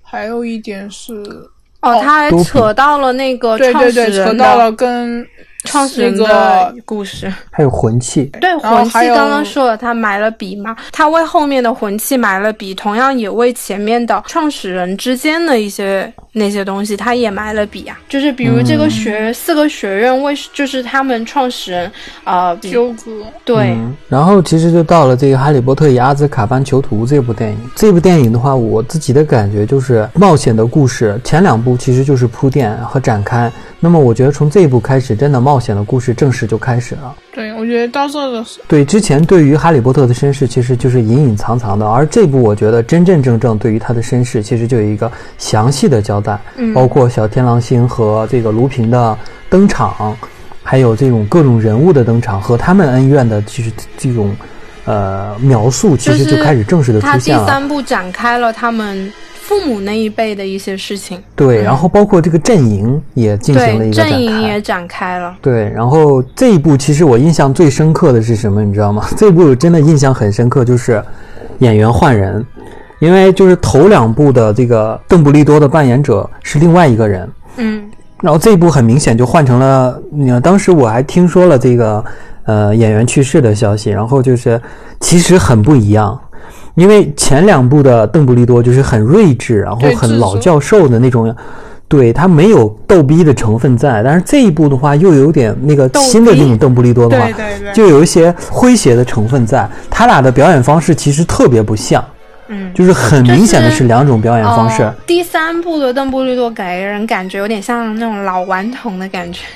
还有一点是，哦，他还扯到了那个对对对，扯到了跟。创始人的故事，还有魂器。对，魂器刚刚说了，他买了笔嘛，他为后面的魂器买了笔，同样也为前面的创始人之间的一些那些东西，他也买了笔啊。就是比如这个学四个学院为，就是他们创始人啊纠葛。对，然后其实就到了这个《哈利波特与阿兹卡班囚徒》这部电影。这部电影的话，我自己的感觉就是冒险的故事，前两部其实就是铺垫和展开。那么我觉得从这一部开始，真的冒险的故事正式就开始了。对，我觉得到这个对之前对于哈利波特的身世，其实就是隐隐藏藏的，而这部我觉得真真正正对于他的身世，其实就有一个详细的交代，包括小天狼星和这个卢平的登场，还有这种各种人物的登场和他们恩怨的，其实这种呃描述，其实就开始正式的出现了。第三部展开了他们。父母那一辈的一些事情，对，然后包括这个阵营也进行了一个阵营也展开了，对，然后这一部其实我印象最深刻的是什么，你知道吗？这一部真的印象很深刻，就是演员换人，因为就是头两部的这个邓布利多的扮演者是另外一个人，嗯，然后这一部很明显就换成了，你看当时我还听说了这个呃演员去世的消息，然后就是其实很不一样。因为前两部的邓布利多就是很睿智，然后很老教授的那种，对他没有逗逼的成分在。但是这一部的话，又有点那个新的这种邓布利多的话，就有一些诙谐的成分在。他俩的表演方式其实特别不像，嗯，就是很明显的是两种表演方式。第三部的邓布利多给人感觉有点像那种老顽童的感觉。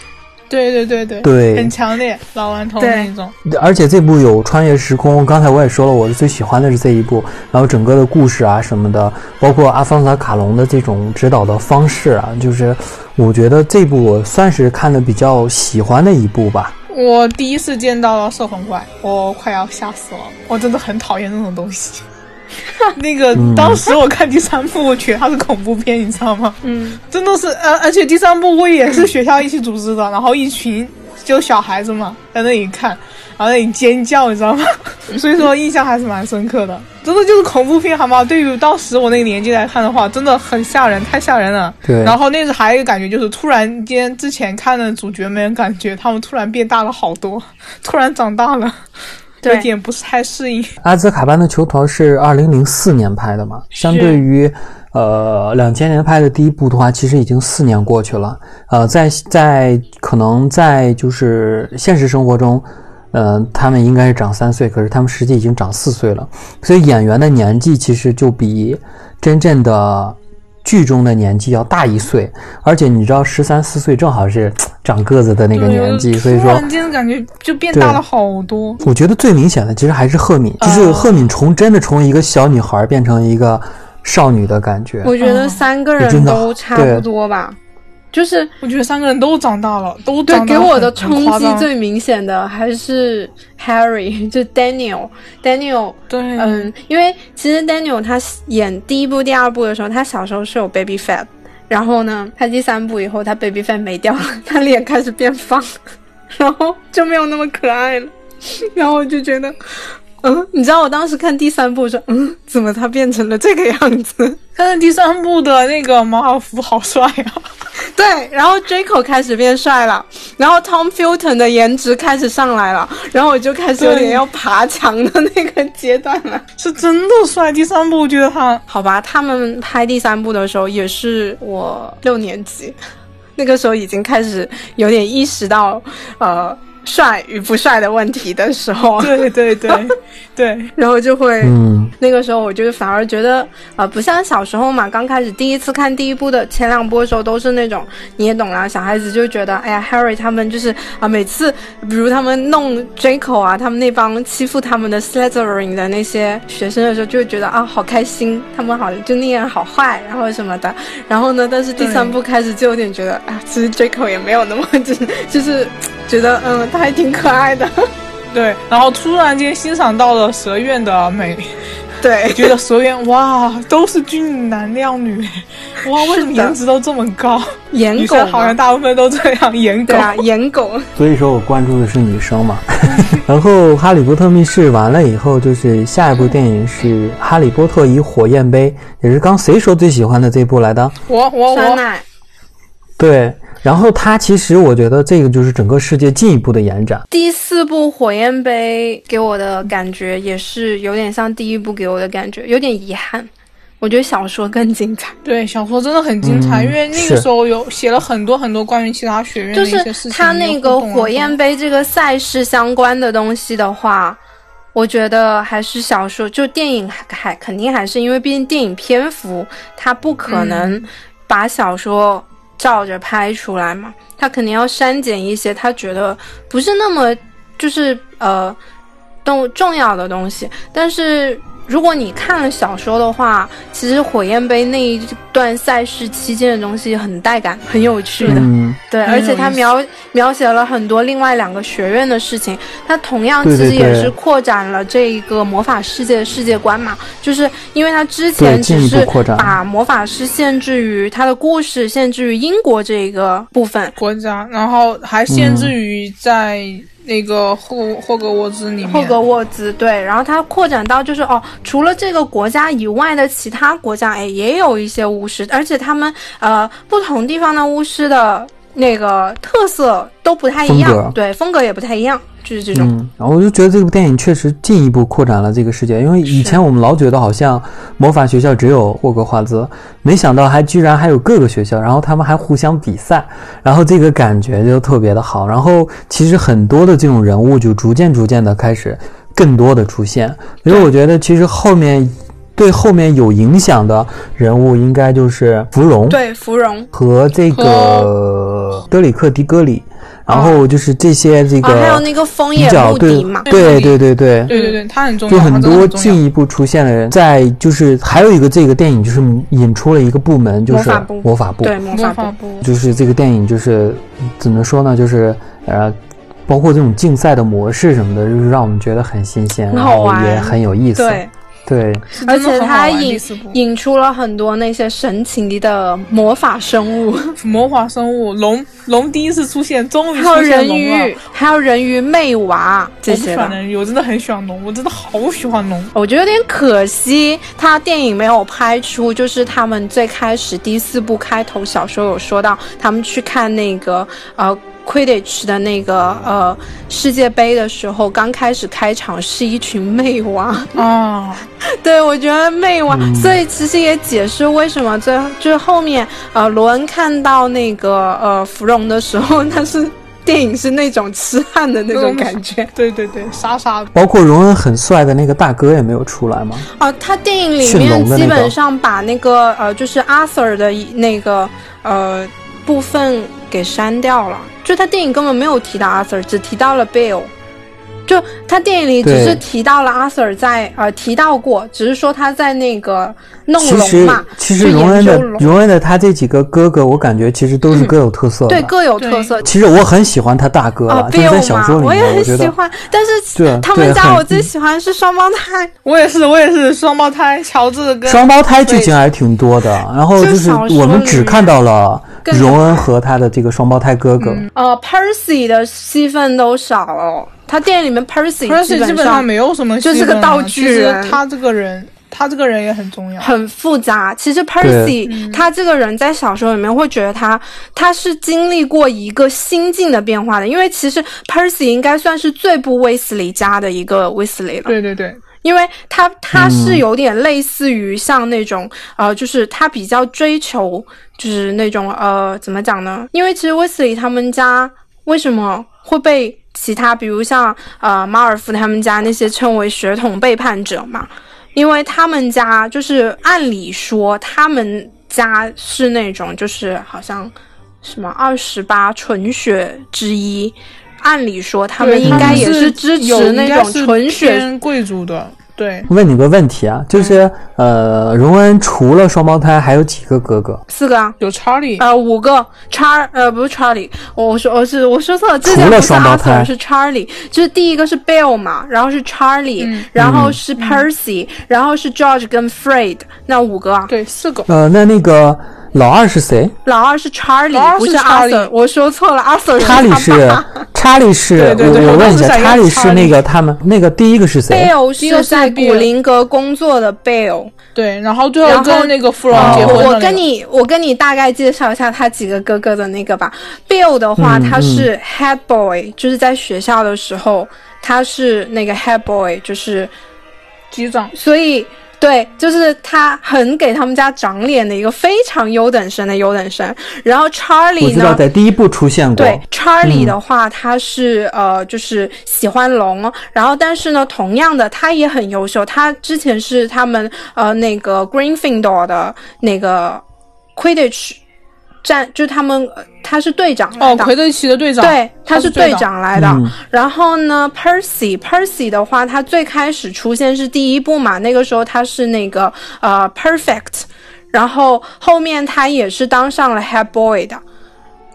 对对对对，对，很强烈，老顽童那种。而且这部有穿越时空，刚才我也说了，我是最喜欢的是这一部。然后整个的故事啊什么的，包括阿方索卡隆的这种指导的方式啊，就是我觉得这部我算是看的比较喜欢的一部吧。我第一次见到了摄魂怪，我快要吓死了，我真的很讨厌那种东西。那个当时我看第三部，我觉得它是恐怖片，你知道吗？嗯，真的是，而，而且第三部我也是学校一起组织的，然后一群就小孩子嘛，在那里看，然后那里尖叫，你知道吗？所以说印象还是蛮深刻的，真的就是恐怖片，好吗？对于当时我那个年纪来看的话，真的很吓人，太吓人了。对。然后那时还有一个感觉，就是突然间之前看的主角们，感觉他们突然变大了好多，突然长大了。有点不是太适应。阿兹卡班的囚徒是二零零四年拍的嘛？相对于，呃，两千年拍的第一部的话，其实已经四年过去了。呃，在在可能在就是现实生活中，呃，他们应该是长三岁，可是他们实际已经长四岁了。所以演员的年纪其实就比真正的。剧中的年纪要大一岁，而且你知道十三四岁正好是长个子的那个年纪，所以说突然间感觉就变大了好多。我觉得最明显的其实还是赫敏，就是赫敏从真的从一个小女孩变成一个少女的感觉。我觉得三个人都差不多吧。就是我觉得三个人都长大了，都对给我的冲击最明显的还是 Harry，就 Daniel，Daniel，对，嗯，因为其实 Daniel 他演第一部、第二部的时候，他小时候是有 baby fat，然后呢，他第三部以后他 baby face 没掉了，他脸开始变方，然后就没有那么可爱了，然后我就觉得。嗯，你知道我当时看第三部说，嗯，怎么他变成了这个样子？看第三部的那个毛阿福好帅啊！对，然后 Draco 开始变帅了，然后 Tom Felton 的颜值开始上来了，然后我就开始有点要爬墙的那个阶段了。是真的帅！第三部我觉得他好吧，他们拍第三部的时候也是我六年级，那个时候已经开始有点意识到，呃。帅与不帅的问题的时候，对对对 对，然后就会，那个时候我就反而觉得，呃，不像小时候嘛，刚开始第一次看第一部的前两部的时候，都是那种你也懂啦，小孩子就觉得，哎呀，Harry 他们就是啊，每次比如他们弄 Draco 啊，他们那帮欺负他们的 Slytherin 的那些学生的时候，就会觉得啊，好开心，他们好就那样好坏，然后什么的，然后呢，但是第三部开始就有点觉得，啊，其实 Draco 也没有那么，就是就是觉得，嗯。他还挺可爱的，对，然后突然间欣赏到了蛇院的美，对，觉得蛇院哇都是俊男靓女，哇，为什么颜值都这么高？颜狗好像大部分都这样，颜狗啊，颜狗。所以说我关注的是女生嘛。然后《哈利波特密室》完了以后，就是下一部电影是《哈利波特与火焰杯》，也是刚谁说最喜欢的这部来的？我我我。对。然后它其实，我觉得这个就是整个世界进一步的延展。第四部《火焰杯》给我的感觉也是有点像第一部给我的感觉，有点遗憾。我觉得小说更精彩。对，小说真的很精彩，因为那个时候有写了很多很多关于其他学院的一些事情。它那个火焰杯这个赛事相关的东西的话，我觉得还是小说，就电影还肯定还是因为毕竟电影篇幅它不可能把小说。照着拍出来嘛，他肯定要删减一些他觉得不是那么就是呃动重要的东西，但是。如果你看了小说的话，其实火焰杯那一段赛事期间的东西很带感，很有趣的。对，而且他描描写了很多另外两个学院的事情。他同样其实也是扩展了这一个魔法世界的世界观嘛，就是因为他之前只是把魔法师限制于他的故事，限制于英国这一个部分国家，然后还限制于在。那个霍霍格沃兹里面，霍格沃兹对，然后它扩展到就是哦，除了这个国家以外的其他国家，哎，也有一些巫师，而且他们呃不同地方的巫师的那个特色都不太一样，对，风格也不太一样。就是这种，然后我就觉得这部电影确实进一步扩展了这个世界，因为以前我们老觉得好像魔法学校只有霍格华兹，没想到还居然还有各个学校，然后他们还互相比赛，然后这个感觉就特别的好。然后其实很多的这种人物就逐渐逐渐的开始更多的出现，所以我觉得其实后面对后面有影响的人物应该就是芙蓉，对芙蓉和这个德里克·迪戈里。然后就是这些这个，还有那个枫叶目的嘛，对对。对对对。对对，他很重要，就很多进一步出现的人，在就是还有一个这个电影就是引出了一个部门，就是魔法部，对魔法部，就是这个电影就是怎么说呢，就是呃，包括这种竞赛的模式什么的，就是让我们觉得很新鲜，然后也很有意思。对。对，而且它引引出了很多那些神奇的魔法生物，魔法生物龙龙第一次出现，终于还有人鱼，还有人鱼妹娃这些的。我真的很喜欢龙，我真的好喜欢龙。我觉得有点可惜，他电影没有拍出，就是他们最开始第四部开头小说有说到，他们去看那个呃。Quidditch 的那个呃世界杯的时候，刚开始开场是一群妹娃啊，对我觉得妹娃，所以其实也解释为什么最就是后面呃罗恩看到那个呃芙蓉的时候，他是电影是那种痴汉的那种感 觉，对对对，傻傻的。包括荣恩很帅的那个大哥也没有出来吗？啊，他电影里面基本上把那个呃就是 Arthur 的那个呃部分给删掉了。就他电影根本没有提到 Arthur，只提到了 Bill，就他电影里只是提到了阿 Sir 在呃提到过，只是说他在那个弄龙嘛。其实荣恩的荣恩的他这几个哥哥，我感觉其实都是各有特色。对，各有特色。其实我很喜欢他大哥啊，就在小说里面，我也很喜欢。但是他们家我最喜欢是双胞胎。我也是，我也是双胞胎，乔治跟双胞胎剧情还挺多的。然后就是我们只看到了荣恩和他的这个双胞胎哥哥。呃，Percy 的戏份都少了。他电影里面 Percy Percy 基本上没有什么，就是个道具人。他这个人，他这个人也很重要，很复杂。其实 Percy 他这个人在小说里面会觉得他他是经历过一个心境的变化的，因为其实 Percy 应该算是最不威斯利家的一个威斯利了。对对对，因为他他是有点类似于像那种呃，就是他比较追求就是那种呃，怎么讲呢？因为其实威斯利他们家为什么会被其他比如像呃马尔福他们家那些称为血统背叛者嘛，因为他们家就是按理说他们家是那种就是好像什么二十八纯血之一，按理说他们应该也是支持那种纯血贵族的。对，问你个问题啊，就是呃，荣恩除了双胞胎还有几个哥哥？四个啊，有查理，啊，五个。查呃不是查理，我说我是我说错了，除了双胞胎是查理，就是第一个是 Bill 嘛，然后是查理，然后是 Percy，然后是 George 跟 Fred，那五个啊？对，四个。呃，那那个。老二是谁？老二是查理，不是阿 Sir。我说错了，阿 Sir。查理是，查理是。我问一下，查理是那个他们那个第一个是谁？Bill 是在古灵阁工作的 Bill。对，然后最后跟那个芙蓉结婚我跟你，我跟你大概介绍一下他几个哥哥的那个吧。Bill 的话，他是 Head Boy，就是在学校的时候，他是那个 Head Boy，就是局长。所以。对，就是他很给他们家长脸的一个非常优等生的优等生。然后 Charlie 呢？我知道在第一部出现过。对，Charlie 的话，他是呃，就是喜欢龙。然后，但是呢，同样的，他也很优秀。他之前是他们呃那个 Greenfield 的那个 Quidditch。战就是他们，他是队长哦，魁地奇的队长，对，他是队长来的。然后呢，Percy，Percy 的话，他最开始出现是第一部嘛，那个时候他是那个呃 Perfect，然后后面他也是当上了 Head Boy 的。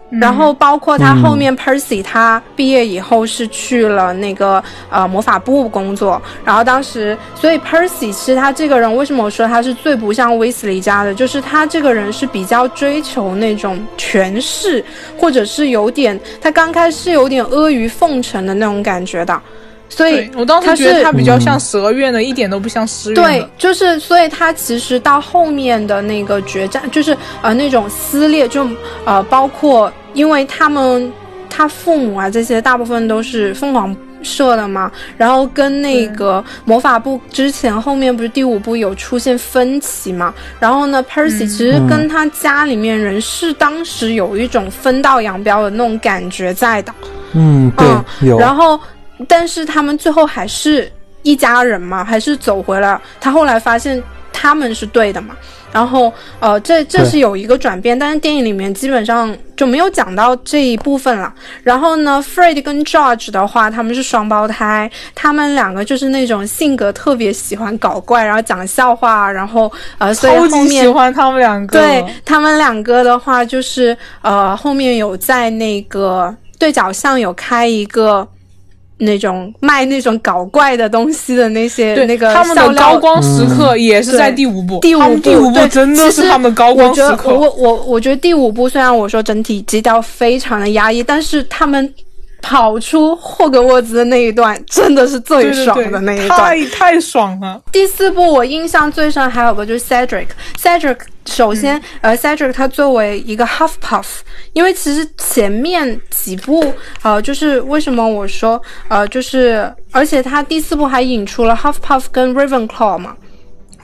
然后包括他后面 Percy，他毕业以后是去了那个呃魔法部工作。然后当时，所以 Percy 其实他这个人为什么我说他是最不像威斯利家的，就是他这个人是比较追求那种权势，或者是有点他刚开始有点阿谀奉承的那种感觉的。所以，我当时觉得他比较像蛇院的，一点都不像诗院对，就是，所以他其实到后面的那个决战，就是呃那种撕裂，就呃包括，因为他们他父母啊这些大部分都是凤凰社的嘛，然后跟那个魔法部之前后面不是第五部有出现分歧嘛，然后呢，Percy 其实跟他家里面人是当时有一种分道扬镳的那种感觉在的。嗯，对，有，然后。但是他们最后还是一家人嘛，还是走回了。他后来发现他们是对的嘛，然后呃，这这是有一个转变，但是电影里面基本上就没有讲到这一部分了。然后呢，Fred 跟 George 的话，他们是双胞胎，他们两个就是那种性格特别喜欢搞怪，然后讲笑话，然后呃，所以后面喜欢他们两个。对他们两个的话，就是呃，后面有在那个对角巷有开一个。那种卖那种搞怪的东西的那些那个他们的高光时刻也是在第五部，第五部第五部真的是他们高光时刻。我我我觉得第五部虽然我说整体基调非常的压抑，但是他们。跑出霍格沃兹的那一段真的是最爽的那一段，太太爽了。第四部我印象最深还有个就是 Cedric，Cedric 首先呃 Cedric 他作为一个 Huffpuff，因为其实前面几部呃就是为什么我说呃就是而且他第四部还引出了 Huffpuff 跟 Ravenclaw 嘛。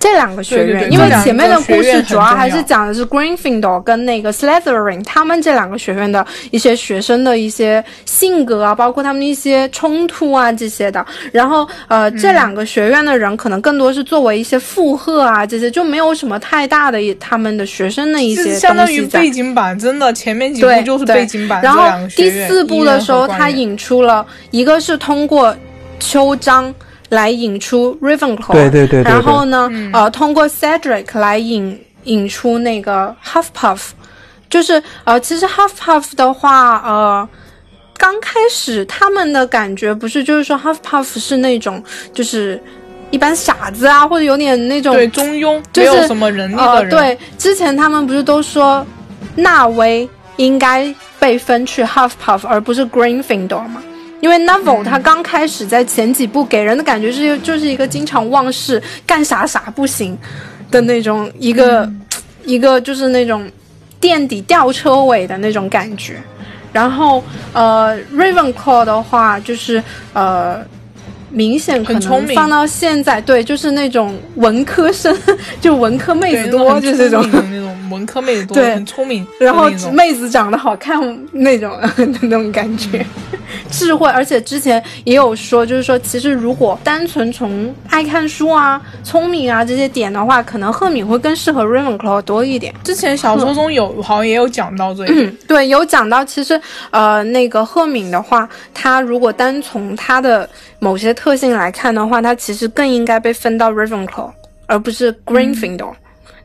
这两个学院，因为前面的故事主要还是讲的是 Greenfield 跟那个 Slytherin 他们这两个学院的一些学生的一些性格啊，包括他们的一些冲突啊这些的。然后呃，这两个学院的人可能更多是作为一些附和啊这些，就没有什么太大的他们的学生的一些相当于背景板，真的前面几部就是背景板。然后第四部的时候，他引出了一个是通过。秋章来引出 Ravenclaw，对对对，然后呢，呃，通过 Cedric 来引引出那个 Huffpuff，就是呃，其实 Huffpuff 的话，呃，刚开始他们的感觉不是就是说 Huffpuff 是那种就是一般傻子啊，或者有点那种对中庸，没有什么能力的人。对，之前他们不是都说纳威应该被分去 Huffpuff 而不是 Green Findo 吗？因为 Neville 他刚开始在前几部给人的感觉是就是一个经常忘事、干啥啥不行的那种一个一个就是那种垫底吊车尾的那种感觉。然后呃，Ravenclaw 的话就是呃。明显可能放到现在，对，就是那种文科生，就文科妹子多，就这种。那种文科妹子多，对。很聪明，然后妹子长得好看那种 那种感觉，智慧，而且之前也有说，就是说，其实如果单纯从爱看书啊、聪明啊这些点的话，可能赫敏会更适合 Ravenclaw 多一点。之前小说中有好像也有讲到这个，对，有讲到，其实呃，那个赫敏的话，她如果单从她的某些特性来看的话，它其实更应该被分到 Ravenclaw，而不是 Gryffindor。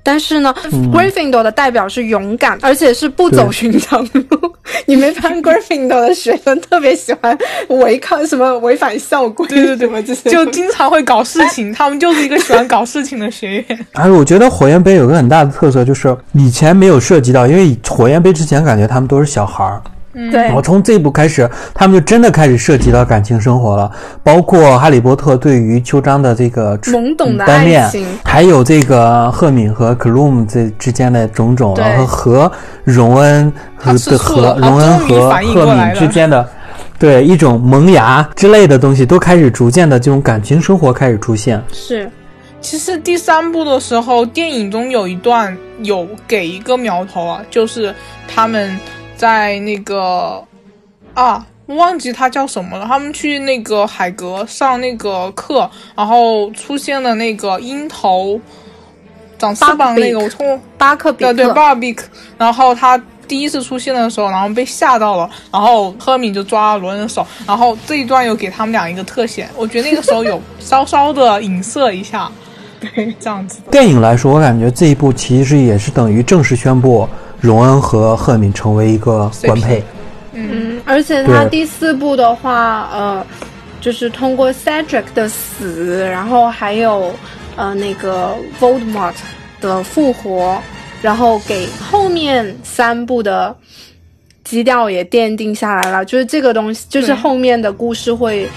但是呢，Gryffindor 的代表是勇敢，而且是不走寻常路。你没发现 Gryffindor 的学生特别喜欢违抗什么违反校规？对对对，就经常会搞事情。他们就是一个喜欢搞事情的学院。哎，我觉得火焰杯有个很大的特色，就是以前没有涉及到，因为火焰杯之前感觉他们都是小孩儿。对，然后从这一步开始，他们就真的开始涉及到感情生活了，包括哈利波特对于秋张的这个懵懂的单恋，还有这个赫敏和克鲁姆这之间的种种，然后和荣恩和和荣恩和赫敏之间的，对一种萌芽之类的东西，都开始逐渐的这种感情生活开始出现。是，其实第三部的时候，电影中有一段有给一个苗头啊，就是他们。在那个啊，忘记他叫什么了。他们去那个海格上那个课，然后出现了那个鹰头长翅膀那个，我从巴克比克对巴比克。然后他第一次出现的时候，然后被吓到了，然后赫敏就抓了罗恩的手，然后这一段又给他们俩一个特写，我觉得那个时候有稍稍的影射一下，对，这样子。电影来说，我感觉这一部其实也是等于正式宣布。荣恩和赫敏成为一个官配，嗯，而且他第四部的话，呃，就是通过 Cedric 的死，然后还有呃那个 Voldemort 的复活，然后给后面三部的基调也奠定下来了。就是这个东西，就是后面的故事会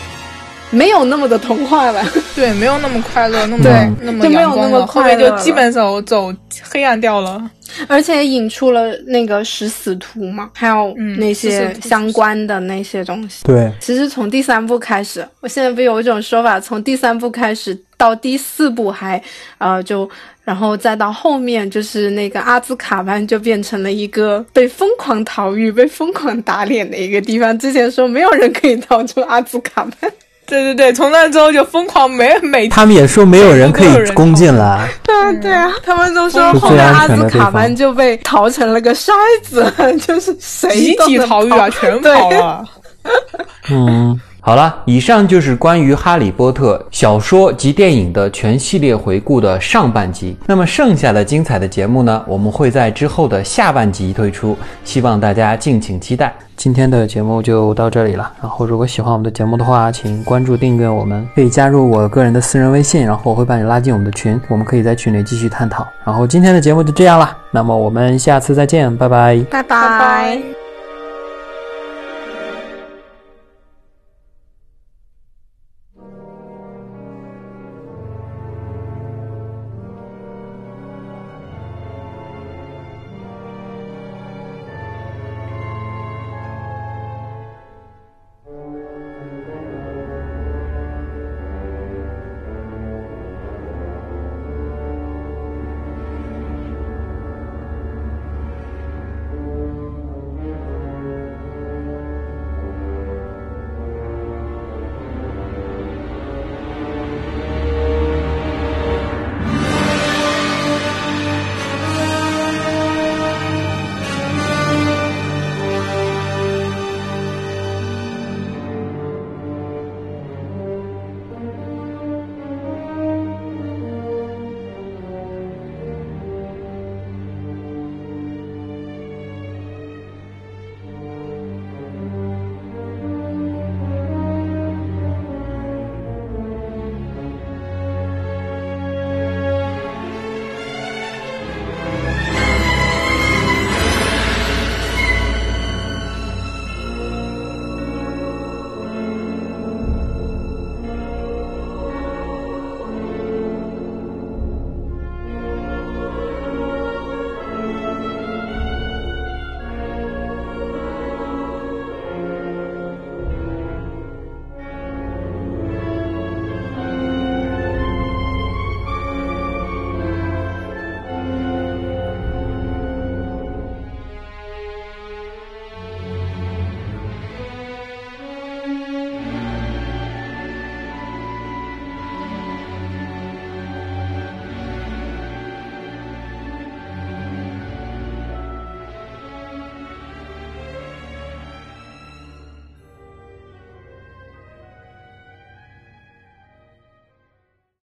没有那么的童话了，对，没有那么快乐，那么那么就没有那么快乐，就基本走走黑暗掉了。而且引出了那个食死徒嘛，还有那些相关的那些东西。对，其实从第三部开始，我现在不有一种说法，从第三部开始到第四部还，呃，就然后再到后面，就是那个阿兹卡班就变成了一个被疯狂逃狱、被疯狂打脸的一个地方。之前说没有人可以逃出阿兹卡班。对对对，从那之后就疯狂每每他们也说没有人可以攻进来。对啊对啊，他们都说后面阿兹卡班就被逃成了个筛子，就是谁集体逃狱啊，全跑了。嗯。好了，以上就是关于《哈利波特》小说及电影的全系列回顾的上半集。那么剩下的精彩的节目呢，我们会在之后的下半集推出，希望大家敬请期待。今天的节目就到这里了。然后，如果喜欢我们的节目的话，请关注订阅我们，可以加入我个人的私人微信，然后我会把你拉进我们的群，我们可以在群里继续探讨。然后今天的节目就这样了，那么我们下次再见，拜拜，拜拜。